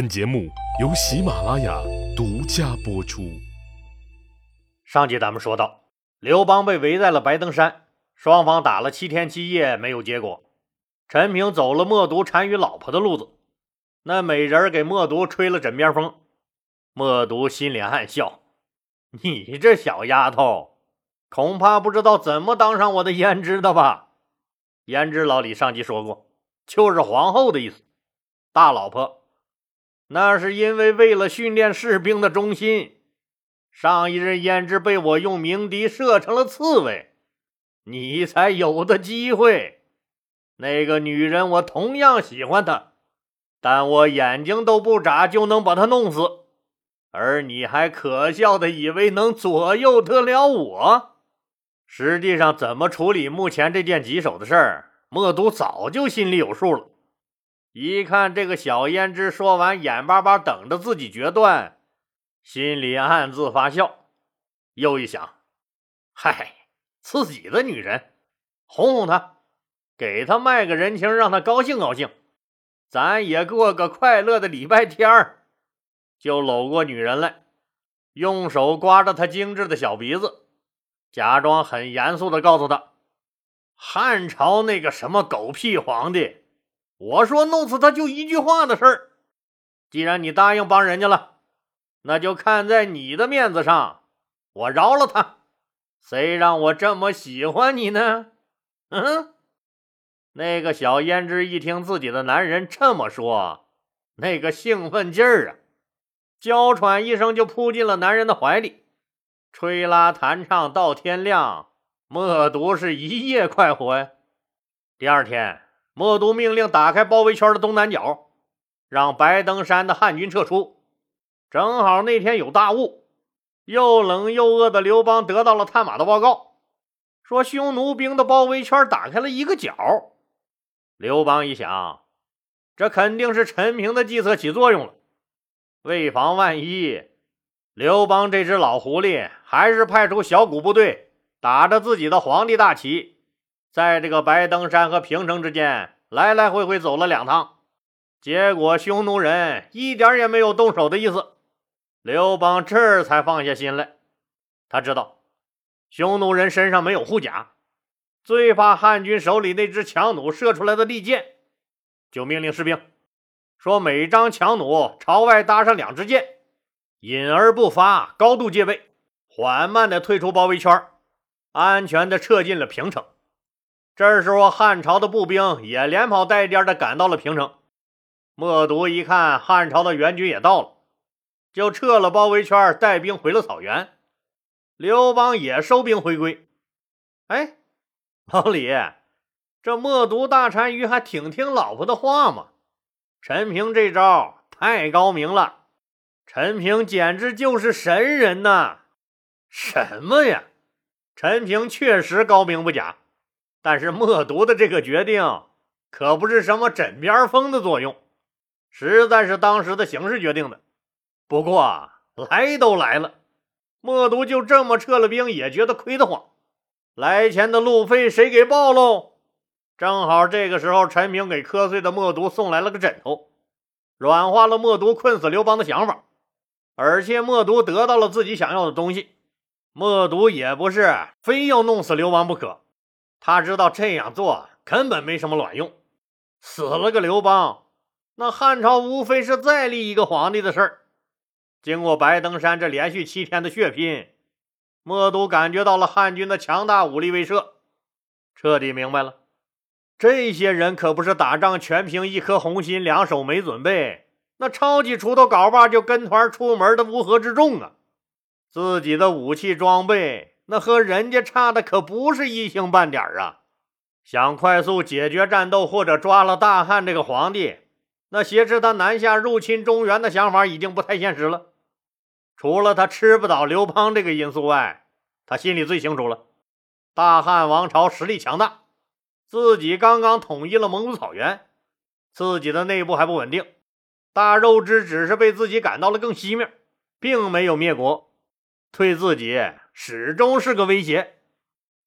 本节目由喜马拉雅独家播出。上集咱们说到，刘邦被围在了白登山，双方打了七天七夜没有结果。陈平走了默读单于老婆的路子，那美人给默读吹了枕边风。默读心里暗笑：“你这小丫头，恐怕不知道怎么当上我的胭脂的吧？”胭脂老李上集说过，就是皇后的意思，大老婆。那是因为为了训练士兵的忠心，上一任胭脂被我用鸣笛射成了刺猬，你才有的机会。那个女人我同样喜欢她，但我眼睛都不眨就能把她弄死，而你还可笑的以为能左右得了我。实际上，怎么处理目前这件棘手的事儿，默读早就心里有数了。一看这个小胭脂说完，眼巴巴等着自己决断，心里暗自发笑。又一想，嗨，自己的女人，哄哄她，给她卖个人情，让她高兴高兴，咱也过个快乐的礼拜天儿。就搂过女人来，用手刮着她精致的小鼻子，假装很严肃地告诉她：“汉朝那个什么狗屁皇帝。”我说弄死他就一句话的事儿，既然你答应帮人家了，那就看在你的面子上，我饶了他。谁让我这么喜欢你呢？嗯，那个小胭脂一听自己的男人这么说，那个兴奋劲儿啊，娇喘一声就扑进了男人的怀里，吹拉弹唱到天亮，默读是一夜快活呀。第二天。默读命令打开包围圈的东南角，让白登山的汉军撤出。正好那天有大雾，又冷又饿的刘邦得到了探马的报告，说匈奴兵的包围圈打开了一个角。刘邦一想，这肯定是陈平的计策起作用了。为防万一，刘邦这只老狐狸还是派出小股部队，打着自己的皇帝大旗。在这个白登山和平城之间来来回回走了两趟，结果匈奴人一点也没有动手的意思。刘邦这才放下心来，他知道匈奴人身上没有护甲，最怕汉军手里那只强弩射出来的利箭，就命令士兵说：“每张强弩朝外搭上两支箭，隐而不发，高度戒备，缓慢地退出包围圈，安全地撤进了平城。”这时候，汉朝的步兵也连跑带颠的赶到了平城。默读一看，汉朝的援军也到了，就撤了包围圈，带兵回了草原。刘邦也收兵回归。哎，老李，这默读大单于还挺听老婆的话嘛？陈平这招太高明了，陈平简直就是神人呐！什么呀？陈平确实高明不假。但是默读的这个决定可不是什么枕边风的作用，实在是当时的形势决定的。不过来都来了，默读就这么撤了兵，也觉得亏得慌。来钱的路费谁给报喽？正好这个时候，陈平给瞌睡的默读送来了个枕头，软化了默读困死刘邦的想法。而且默读得到了自己想要的东西，默读也不是非要弄死刘邦不可。他知道这样做根本没什么卵用，死了个刘邦，那汉朝无非是再立一个皇帝的事儿。经过白登山这连续七天的血拼，默读感觉到了汉军的强大武力威慑，彻底明白了，这些人可不是打仗全凭一颗红心，两手没准备，那抄起锄头镐把就跟团出门的乌合之众啊！自己的武器装备。那和人家差的可不是一星半点啊！想快速解决战斗或者抓了大汉这个皇帝，那挟持他南下入侵中原的想法已经不太现实了。除了他吃不倒刘邦这个因素外，他心里最清楚了：大汉王朝实力强大，自己刚刚统一了蒙古草原，自己的内部还不稳定，大肉之只是被自己赶到了更西面，并没有灭国，对自己。始终是个威胁。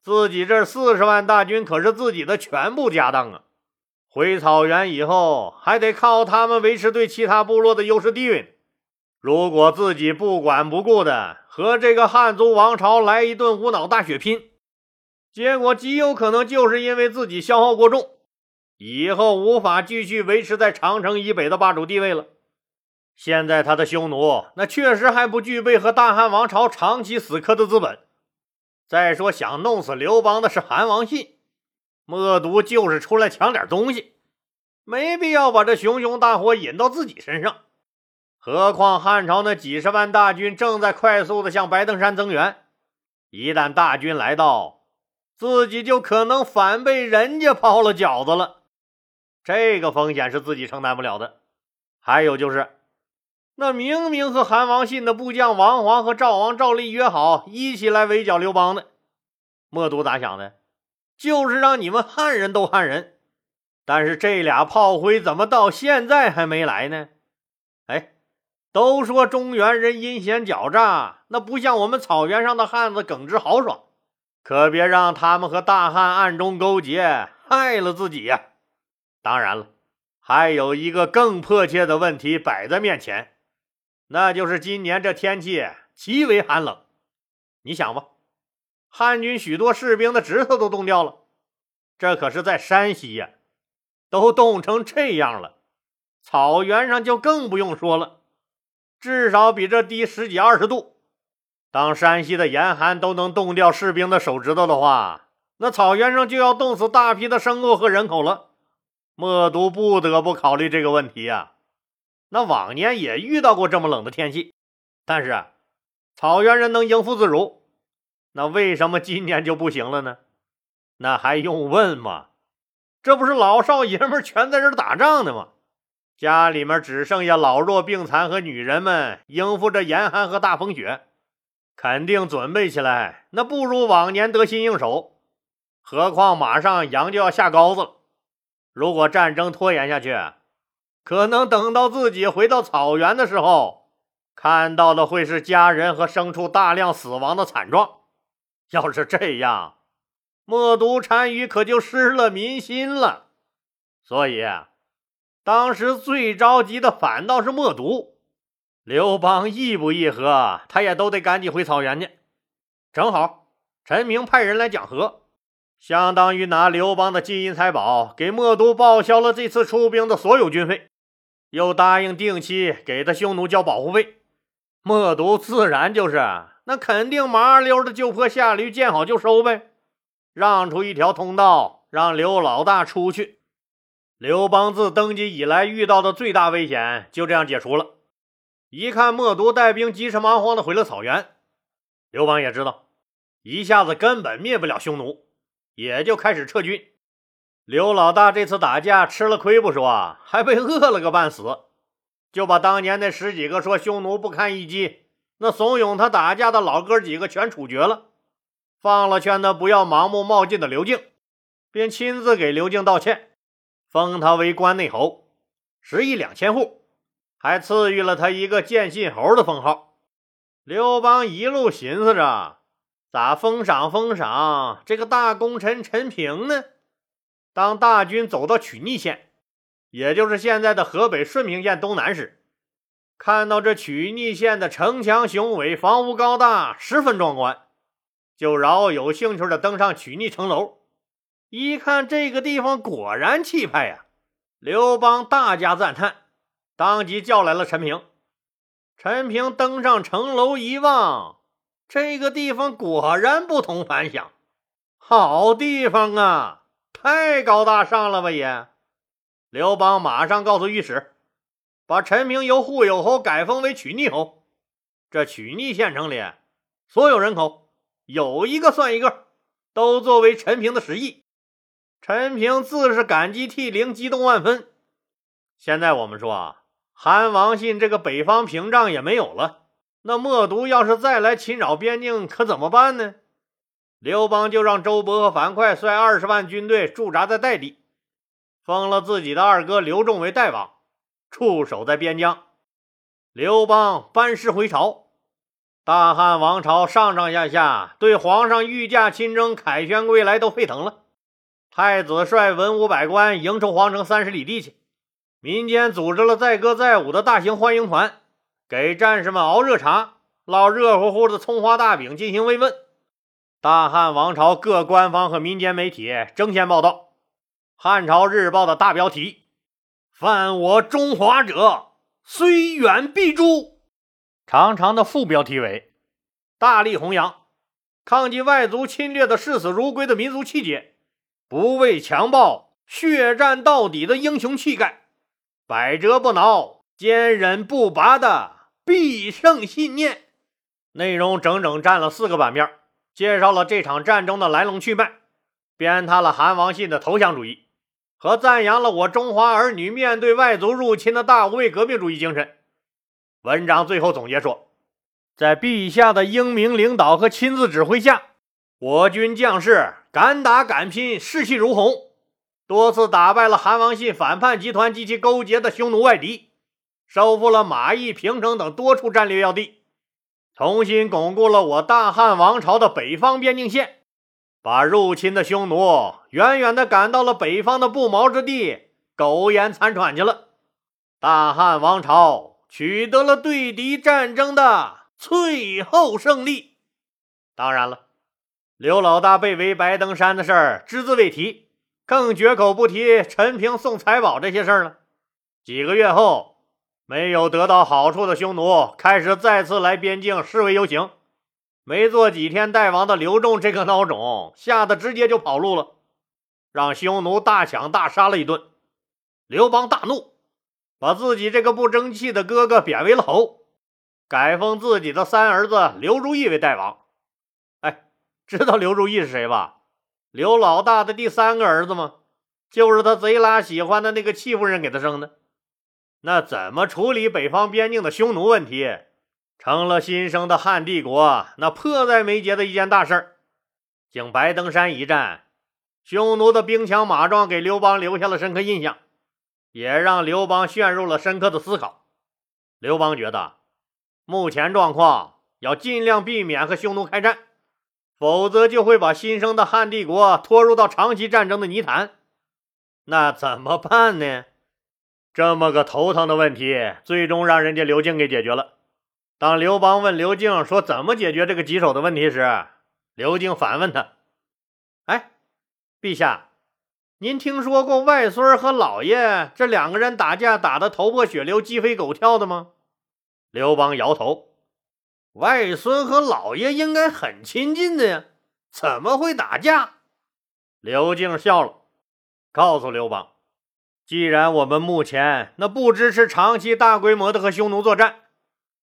自己这四十万大军可是自己的全部家当啊！回草原以后，还得靠他们维持对其他部落的优势地位。如果自己不管不顾的和这个汉族王朝来一顿无脑大血拼，结果极有可能就是因为自己消耗过重，以后无法继续维持在长城以北的霸主地位了。现在他的匈奴那确实还不具备和大汉王朝长期死磕的资本。再说，想弄死刘邦的是韩王信，默毒就是出来抢点东西，没必要把这熊熊大火引到自己身上。何况汉朝那几十万大军正在快速的向白登山增援，一旦大军来到，自己就可能反被人家抛了饺子了。这个风险是自己承担不了的。还有就是。那明明和韩王信的部将王黄和赵王赵立约好一起来围剿刘邦的，默读咋想的？就是让你们汉人斗汉人。但是这俩炮灰怎么到现在还没来呢？哎，都说中原人阴险狡诈，那不像我们草原上的汉子耿直豪爽，可别让他们和大汉暗中勾结，害了自己呀！当然了，还有一个更迫切的问题摆在面前。那就是今年这天气极为寒冷，你想吧，汉军许多士兵的指头都冻掉了，这可是在山西呀，都冻成这样了，草原上就更不用说了，至少比这低十几二十度。当山西的严寒都能冻掉士兵的手指头的话，那草原上就要冻死大批的牲口和人口了。默读不得不考虑这个问题呀。那往年也遇到过这么冷的天气，但是草原人能应付自如。那为什么今年就不行了呢？那还用问吗？这不是老少爷们全在这打仗呢吗？家里面只剩下老弱病残和女人们应付着严寒和大风雪，肯定准备起来那不如往年得心应手。何况马上羊就要下羔子了，如果战争拖延下去，可能等到自己回到草原的时候，看到的会是家人和牲畜大量死亡的惨状。要是这样，默毒单于可就失了民心了。所以，当时最着急的反倒是默毒。刘邦议不议和，他也都得赶紧回草原去。正好，陈平派人来讲和。相当于拿刘邦的金银财宝给默毒报销了这次出兵的所有军费。又答应定期给他匈奴交保护费，默读自然就是那肯定麻溜的就坡下驴，见好就收呗，让出一条通道让刘老大出去。刘邦自登基以来遇到的最大危险就这样解除了。一看默读带兵急车忙慌的回了草原，刘邦也知道一下子根本灭不了匈奴，也就开始撤军。刘老大这次打架吃了亏不说，还被饿了个半死，就把当年那十几个说匈奴不堪一击、那怂恿他打架的老哥几个全处决了，放了劝他不要盲目冒进的刘敬，并亲自给刘敬道歉，封他为关内侯，十亿两千户，还赐予了他一个建信侯的封号。刘邦一路寻思着，咋封赏封赏这个大功臣陈平呢？当大军走到曲逆县，也就是现在的河北顺平县东南时，看到这曲逆县的城墙雄伟，房屋高大，十分壮观，就饶有兴趣的登上曲逆城楼。一看这个地方果然气派呀！刘邦大加赞叹，当即叫来了陈平。陈平登上城楼一望，这个地方果然不同凡响，好地方啊！太高大上了吧也！刘邦马上告诉御史，把陈平由护友侯改封为曲逆侯。这曲逆县城里所有人口有一个算一个，都作为陈平的实意。陈平自是感激涕零，激动万分。现在我们说啊，韩王信这个北方屏障也没有了，那默毒要是再来侵扰边境，可怎么办呢？刘邦就让周勃和樊哙率二十万军队驻扎在代地，封了自己的二哥刘仲为代王，驻守在边疆。刘邦班师回朝，大汉王朝上上下下对皇上御驾亲征、凯旋归来都沸腾了。太子率文武百官迎出皇城三十里地去，民间组织了载歌载舞的大型欢迎团，给战士们熬热茶、烙热乎乎的葱花大饼进行慰问。大汉王朝各官方和民间媒体争先报道，《汉朝日报》的大标题：“犯我中华者，虽远必诛。”长长的副标题为：“大力弘扬抗击外族侵略的视死如归的民族气节。”不畏强暴、血战到底的英雄气概，百折不挠、坚韧不拔的必胜信念。内容整整占了四个版面，介绍了这场战争的来龙去脉，鞭挞了韩王信的投降主义，和赞扬了我中华儿女面对外族入侵的大无畏革命主义精神。文章最后总结说，在陛下的英明领导和亲自指挥下。我军将士敢打敢拼，士气如虹，多次打败了韩王信反叛集团及其勾结的匈奴外敌，收复了马邑、平城等多处战略要地，重新巩固了我大汉王朝的北方边境线，把入侵的匈奴远远地赶到了北方的不毛之地，苟延残喘去了。大汉王朝取得了对敌战争的最后胜利。当然了。刘老大被围白登山的事儿只字未提，更绝口不提陈平送财宝这些事儿了。几个月后，没有得到好处的匈奴开始再次来边境示威游行。没做几天大王的刘仲这个孬种吓得直接就跑路了，让匈奴大抢大杀了一顿。刘邦大怒，把自己这个不争气的哥哥贬为了侯，改封自己的三儿子刘如意为代王。哎知道刘如意是谁吧？刘老大的第三个儿子吗？就是他贼拉喜欢的那个戚夫人给他生的。那怎么处理北方边境的匈奴问题，成了新生的汉帝国那迫在眉睫的一件大事儿。经白登山一战，匈奴的兵强马壮给刘邦留下了深刻印象，也让刘邦陷入了深刻的思考。刘邦觉得，目前状况要尽量避免和匈奴开战。否则就会把新生的汉帝国拖入到长期战争的泥潭，那怎么办呢？这么个头疼的问题，最终让人家刘敬给解决了。当刘邦问刘敬说怎么解决这个棘手的问题时，刘敬反问他：“哎，陛下，您听说过外孙和老爷这两个人打架打得头破血流、鸡飞狗跳的吗？”刘邦摇头。外孙和老爷应该很亲近的呀，怎么会打架？刘敬笑了，告诉刘邦：“既然我们目前那不支持长期大规模的和匈奴作战，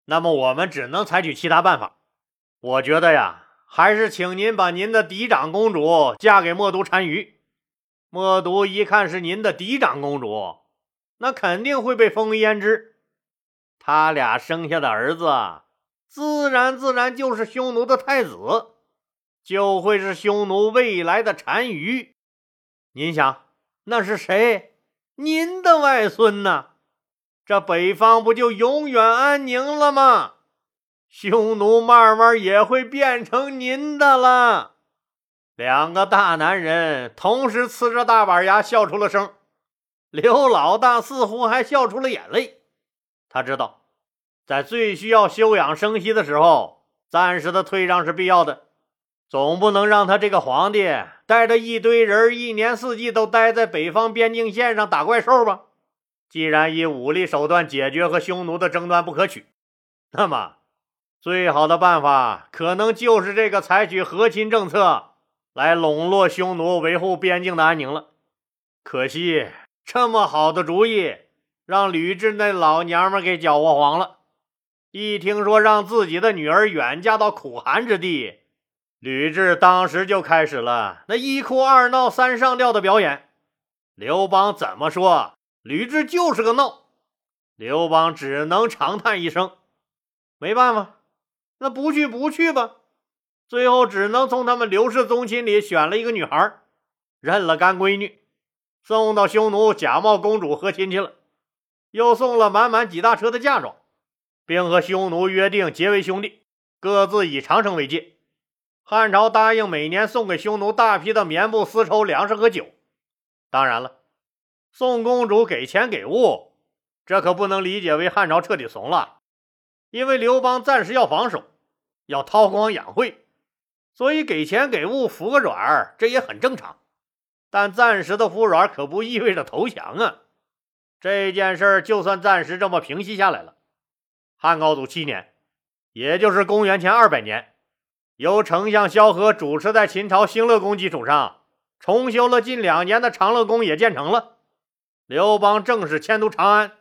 那么我们只能采取其他办法。我觉得呀，还是请您把您的嫡长公主嫁给默毒单于。默毒一看是您的嫡长公主，那肯定会被封为胭脂。他俩生下的儿子。”自然，自然就是匈奴的太子，就会是匈奴未来的单于。您想，那是谁？您的外孙呢？这北方不就永远安宁了吗？匈奴慢慢也会变成您的了。两个大男人同时呲着大板牙笑出了声，刘老大似乎还笑出了眼泪。他知道。在最需要休养生息的时候，暂时的退让是必要的，总不能让他这个皇帝带着一堆人一年四季都待在北方边境线上打怪兽吧。既然以武力手段解决和匈奴的争端不可取，那么最好的办法可能就是这个采取和亲政策来笼络匈奴，维护边境的安宁了。可惜这么好的主意，让吕雉那老娘们给搅和黄了。一听说让自己的女儿远嫁到苦寒之地，吕雉当时就开始了那一哭二闹三上吊的表演。刘邦怎么说，吕雉就是个闹。刘邦只能长叹一声，没办法，那不去不去吧。最后只能从他们刘氏宗亲里选了一个女孩，认了干闺女，送到匈奴假冒公主和亲去了，又送了满满几大车的嫁妆。并和匈奴约定结为兄弟，各自以长城为界。汉朝答应每年送给匈奴大批的棉布、丝绸、粮食和酒，当然了，宋公主给钱给物，这可不能理解为汉朝彻底怂了，因为刘邦暂时要防守，要韬光养晦，所以给钱给物服个软这也很正常。但暂时的服软可不意味着投降啊！这件事就算暂时这么平息下来了，汉高祖七年，也就是公元前二百年，由丞相萧何主持在秦朝兴乐宫基础上重修了近两年的长乐宫也建成了。刘邦正式迁都长安，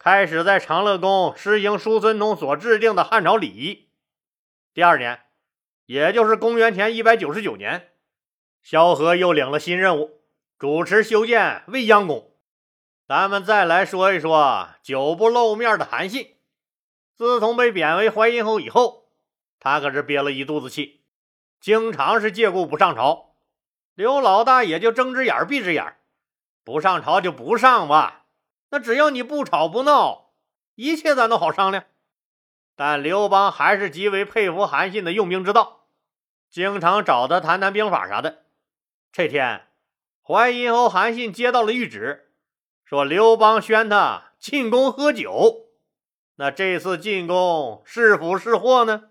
开始在长乐宫施行叔孙通所制定的汉朝礼仪。第二年，也就是公元前一百九十九年。萧何又领了新任务，主持修建未央宫。咱们再来说一说久不露面的韩信。自从被贬为淮阴侯以后，他可是憋了一肚子气，经常是借故不上朝。刘老大也就睁只眼闭只眼，不上朝就不上吧。那只要你不吵不闹，一切咱都好商量。但刘邦还是极为佩服韩信的用兵之道，经常找他谈谈兵法啥的。这天，淮阴侯韩信接到了谕旨，说刘邦宣他进宫喝酒。那这次进宫是福是祸呢？